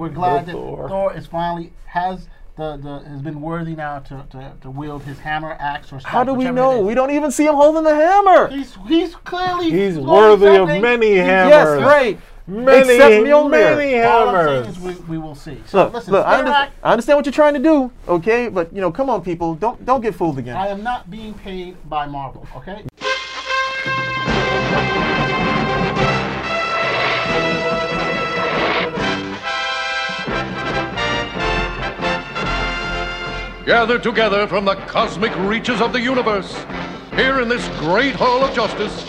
we're glad that Thor. Thor. is finally has the, the has been worthy now to, to, to wield his hammer, axe, or How do we know? We don't even see him holding the hammer. He's he's clearly He's worthy of many hammers. Yes, right. Many, Except Mjolnir. many hammers. we, we will see. So Look, listen, look. I, under- I understand what you're trying to do, okay? But you know, come on, people, don't don't get fooled again. I am not being paid by Marvel. Okay. Gathered together from the cosmic reaches of the universe, here in this great hall of justice,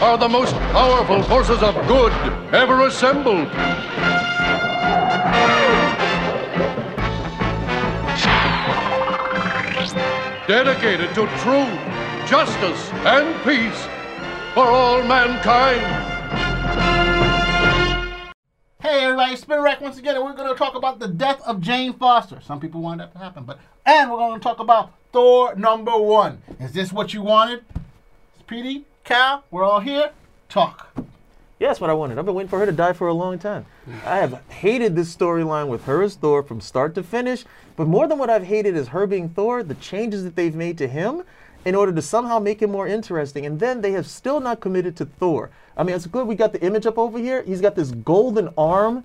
are the most powerful forces of good ever assembled. Dedicated to truth, justice, and peace for all mankind. Everybody, Spin Rack once again, and we're going to talk about the death of Jane Foster. Some people wanted that to happen, but and we're going to talk about Thor number one. Is this what you wanted? Speedy, Cal, we're all here. Talk. Yeah, that's what I wanted. I've been waiting for her to die for a long time. I have hated this storyline with her as Thor from start to finish. But more than what I've hated is her being Thor, the changes that they've made to him in order to somehow make him more interesting. And then they have still not committed to Thor. I mean, it's good we got the image up over here. He's got this golden arm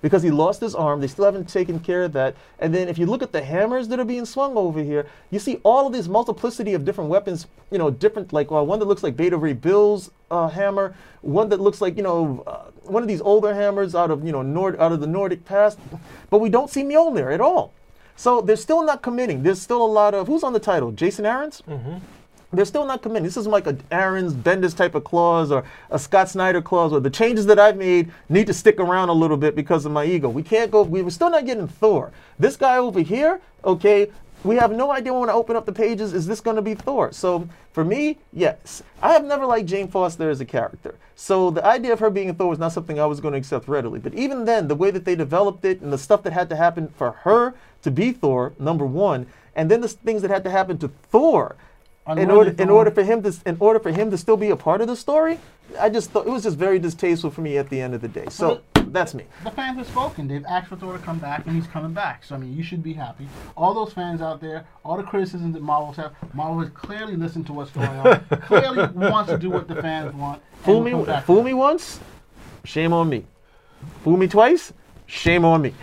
because he lost his arm. They still haven't taken care of that. And then if you look at the hammers that are being swung over here, you see all of this multiplicity of different weapons, you know, different, like one that looks like Beta Ray Bill's uh, hammer, one that looks like, you know, uh, one of these older hammers out of, you know, Nord- out of the Nordic past. But we don't see Mjolnir at all. So they're still not committing. There's still a lot of, who's on the title? Jason Aaron's? They're still not committing. This isn't like a Aaron's Bendis type of clause or a Scott Snyder clause or the changes that I've made need to stick around a little bit because of my ego. We can't go, we, we're still not getting Thor. This guy over here, okay, we have no idea when I open up the pages, is this going to be Thor? So for me, yes. I have never liked Jane Foster as a character. So the idea of her being Thor was not something I was going to accept readily. But even then, the way that they developed it and the stuff that had to happen for her to be Thor, number one, and then the things that had to happen to Thor in order in order for him to in order for him to still be a part of the story, I just thought it was just very distasteful for me at the end of the day. So that's me. The fans have spoken. They've asked for Thor to come back, and he's coming back. So I mean, you should be happy. All those fans out there, all the criticisms that Marvel have, Marvel has clearly listened to what's going on. clearly wants to do what the fans want. Fool me fool me once, shame on me. Fool me twice, shame on me.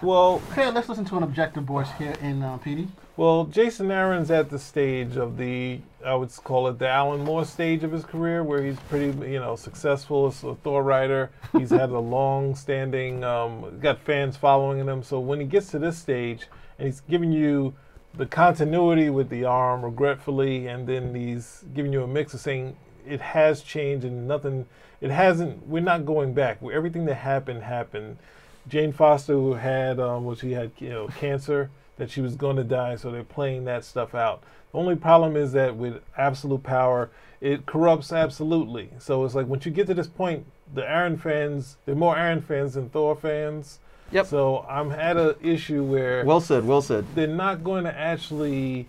Well, Okay, let's listen to an objective voice here in uh, PD. Well, Jason Aaron's at the stage of the I would call it the Alan Moore stage of his career, where he's pretty, you know, successful as a Thor writer. He's had a long-standing, um, got fans following him. So when he gets to this stage, and he's giving you the continuity with the arm, regretfully, and then he's giving you a mix of saying it has changed and nothing. It hasn't. We're not going back. Everything that happened happened. Jane Foster, who had, um, well, she had, you know, cancer, that she was going to die, so they're playing that stuff out. The only problem is that with absolute power, it corrupts absolutely. So it's like once you get to this point, the Aaron fans, there are more Aaron fans than Thor fans. Yep. So I'm at an issue where Well said, well said. they're not going to actually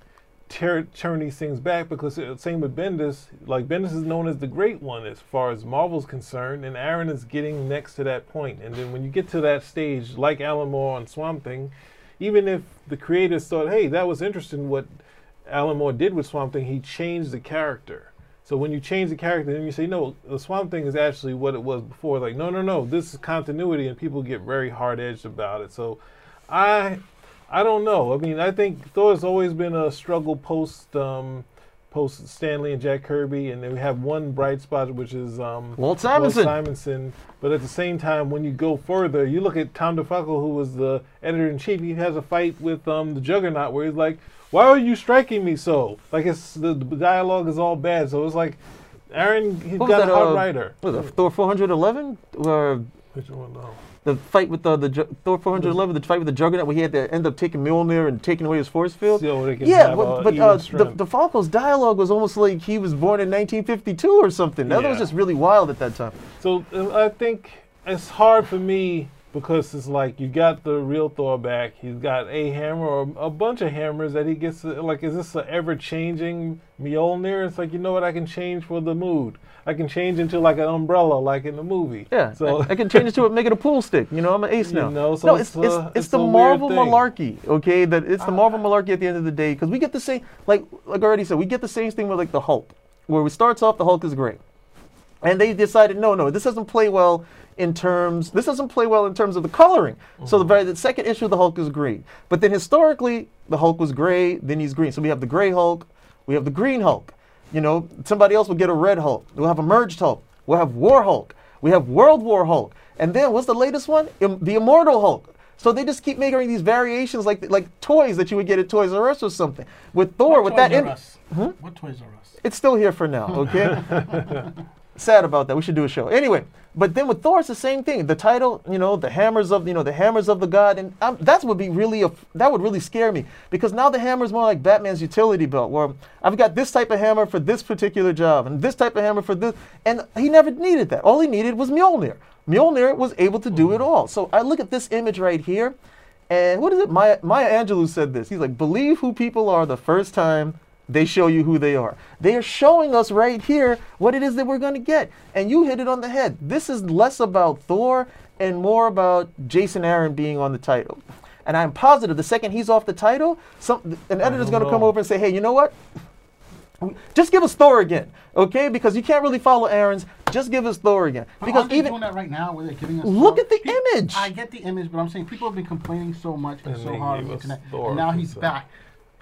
tear, turn these things back because same with Bendis. Like Bendis is known as the great one as far as Marvel's concerned, and Aaron is getting next to that point. And then when you get to that stage, like Alan Moore on Swamp Thing, even if the creators thought, "Hey, that was interesting," what Alan Moore did with Swamp Thing, he changed the character. So when you change the character, then you say, no, the Swamp Thing is actually what it was before. Like, no, no, no, this is continuity, and people get very hard edged about it. So, I, I don't know. I mean, I think Thor's always been a struggle post, um, post Stan Lee and Jack Kirby, and then we have one bright spot, which is um, Walt Simonson. Simonson. But at the same time, when you go further, you look at Tom DeFalco, who was the editor in chief. He has a fight with um, the Juggernaut, where he's like, "Why are you striking me so?" Like it's the, the dialogue is all bad. So it's like Aaron, he's What got that, a hard uh, writer. Was that, Thor 411? Or Which one? No. the fight with the, the Thor 411, the fight with the Juggernaut, where he had to end up taking Mjolnir and taking away his force field. So Yeah, but, uh, but uh, the, DeFalco's dialogue was almost like he was born in 1952 or something. That was just really wild at that time. So uh, I think it's hard for me because it's like you got the real Thor back. He's got a hammer or a bunch of hammers that he gets. Like, is this an ever changing Mjolnir? It's like you know what? I can change for the mood. I can change into like an umbrella, like in the movie. Yeah, So I, I can change it to it, make it a pool stick. You know, I'm an ace You now. know, so no, it's, it's it's, uh, it's, it's the a Marvel malarkey. Okay, that it's the Marvel malarkey at the end of the day because we get the same like like I already said, we get the same thing with like the Hulk, where it starts off the Hulk is great, and they decided no, no, this doesn't play well in terms. This doesn't play well in terms of the coloring. So the mm. very the second issue of the Hulk is green, but then historically the Hulk was gray, then he's green. So we have the gray Hulk, we have the green Hulk. You know, somebody else will get a red Hulk. We'll have a merged Hulk. We'll have War Hulk. We have World War Hulk. And then what's the latest one? Im- the Immortal Hulk. So they just keep making these variations like like toys that you would get at Toys R Us or something. With Thor, with that, Toys im- R Us? Hmm? What Toys R Us? it's still here for now, okay? Sad about that. We should do a show. Anyway, but then with Thor, it's the same thing. The title, you know, the hammers of, you know, the hammers of the god, and um, that's would be really, a, that would really scare me because now the hammer is more like Batman's utility belt, where I've got this type of hammer for this particular job and this type of hammer for this, and he never needed that. All he needed was Mjolnir. Mjolnir was able to do it all. So I look at this image right here, and what is it? Maya, Maya Angelou said this. He's like, believe who people are the first time they show you who they are. They are showing us right here what it is that we're going to get. And you hit it on the head. This is less about Thor and more about Jason Aaron being on the title. And I'm positive the second he's off the title, some, an editor's don't going to come over and say, hey, you know what? Just give us Thor again, okay? Because you can't really follow Aaron's. Just give us Thor again. But Because aren't they even doing that right now, where they're giving us. Look Thor? at the Pe- image. I get the image, but I'm saying people have been complaining so much and, And so hard on the internet, Thor, and now he's so- back.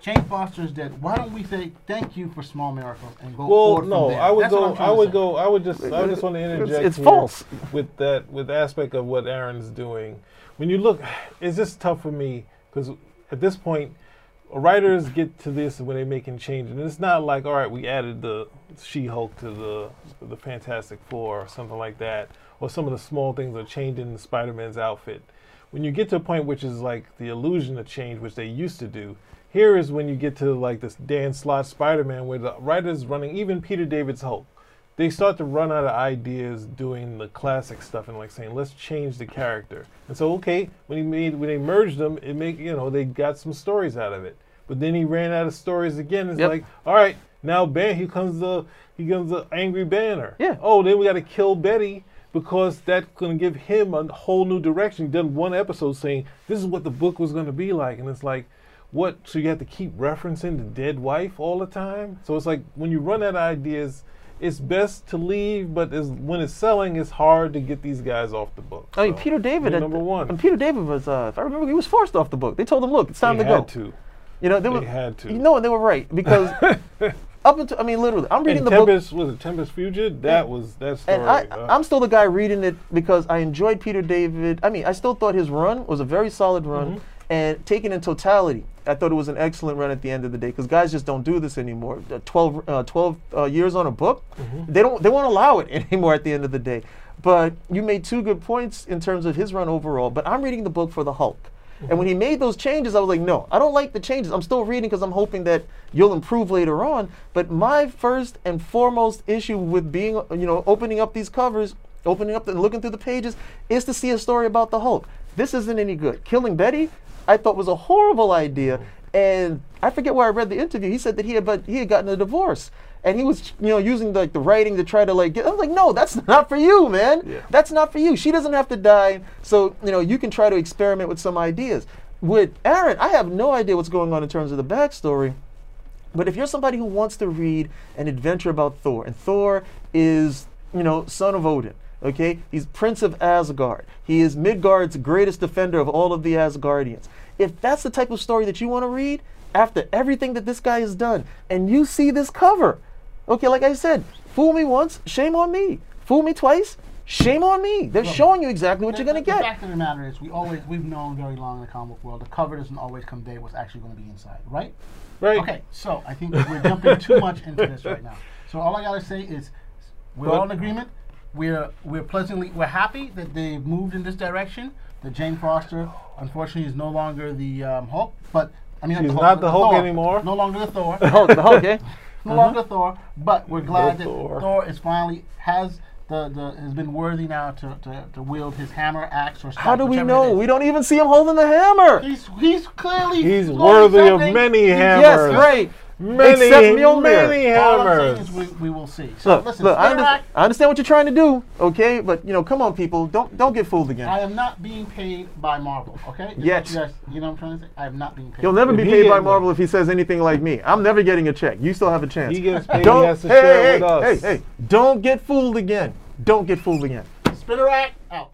Jane Foster is dead. Why don't we say thank you for small miracles and go Well, forward no, from there? I would That's go. I'm trying I to would say. go. I would just. I just want to interject. it's here false. with that with aspect of what Aaron's doing. When you look, it's just tough for me because at this point, writers get to this when they're making changes, and it's not like all right, we added the She-Hulk to the the Fantastic Four or something like that, or some of the small things are changing Spider-Man's outfit. When you get to a point which is like the illusion of change, which they used to do, here is when you get to like this Dan Slott Spider-Man, where the writers running even Peter David's Hulk they start to run out of ideas doing the classic stuff and like saying let's change the character. And so okay when he made when they merged them it make you know they got some stories out of it. But then he ran out of stories again. It's Yep. like all right now ban here comes the he comes the angry banner. Yeah. oh then we got to kill betty because that's going to give him a whole new direction he done one episode saying this is what the book was going to be like and it's like what so you have to keep referencing the dead wife all the time so it's like when you run out of ideas it's best to leave but is when it's selling it's hard to get these guys off the book I mean, So, Peter David. number one And Peter David was, uh, if I remember, he was forced off the book. They told him, "Look, it's time they to go." had to You know, they, they were. had to You know, and they were right because up until I mean, literally, I'm reading and the book, was it Tempest Fugit? That was that story. and I, uh, I'm still the guy reading it because I enjoyed Peter David. I mean, I still thought his run was a very solid run, Mm-hmm. and taken in totality, I thought it was an excellent run at the end of the day because guys just don't do this anymore. Uh, 12, uh, 12 uh, years on a book, Mm-hmm. they don't, they won't allow it anymore at the end of the day. But you made two good points in terms of his run overall. But I'm reading the book for the Hulk. And when he made those changes, I was like, no, I don't like the changes. I'm still reading because I'm hoping that you'll improve later on. But my first and foremost issue with being, you know, opening up these covers, opening up and looking through the pages, is to see a story about the Hulk. This isn't any good. Killing Betty, I thought was a horrible idea. And I forget where I read the interview. He said that he had, he had gotten a divorce. And he was, you know, using like the writing to try to like get. I was like, no, that's not for you, man. Yeah. That's not for you. She doesn't have to die. So, you know, you can try to experiment with some ideas. With Aaron, I have no idea what's going on in terms of the backstory. But if you're somebody who wants to read an adventure about Thor, and Thor is, you know, son of Odin, okay? He's Prince of Asgard. He is Midgard's greatest defender of all of the Asgardians. If that's the type of story that you want to read, after everything that this guy has done, and you see this cover, okay, like I said, fool me once, shame on me. Fool me twice, shame on me. They're showing you exactly what The- you're going to the, get. The fact of the matter is, we always we've known very long in the comic book world. The cover doesn't always convey what's actually going to be inside, right? right. Okay, so I think we're jumping too much into this right now. So all I gotta say is, we're But- all in agreement. We're we're pleasantly we're happy that they've moved in this direction. That Jane Foster, unfortunately, is no longer the um, Hulk. But I mean, She's not the Hulk Thor. anymore. No longer the Thor. The Hulk, the Hulk, eh? No longer uh-huh. Thor. But we're glad that Thor. Thor is finally has the, the has been worthy now to, to, to wield his hammer, axe, or How do we know? We don't even see him holding the hammer. He's he's clearly He's worthy of many hammers. Yes, right. Many, Except Mjolnir. many All I'm saying hammers. is we, we will see. So Look, listen, look, I Spinner understand, I understand what you're trying to do, okay? But you know, come on, people, don't don't get fooled again. I am not being paid by Marvel. Okay. Just Yet. You, guys, you know what I'm trying to say? I am not being paid. He'll never be paid by getting Marvel if he says anything like me. I'm never getting a check. You still have a chance. He gets paid. don't, he has to hey, share hey, it with us. hey, hey, don't get fooled again. Don't get fooled again. Spinner Rack out.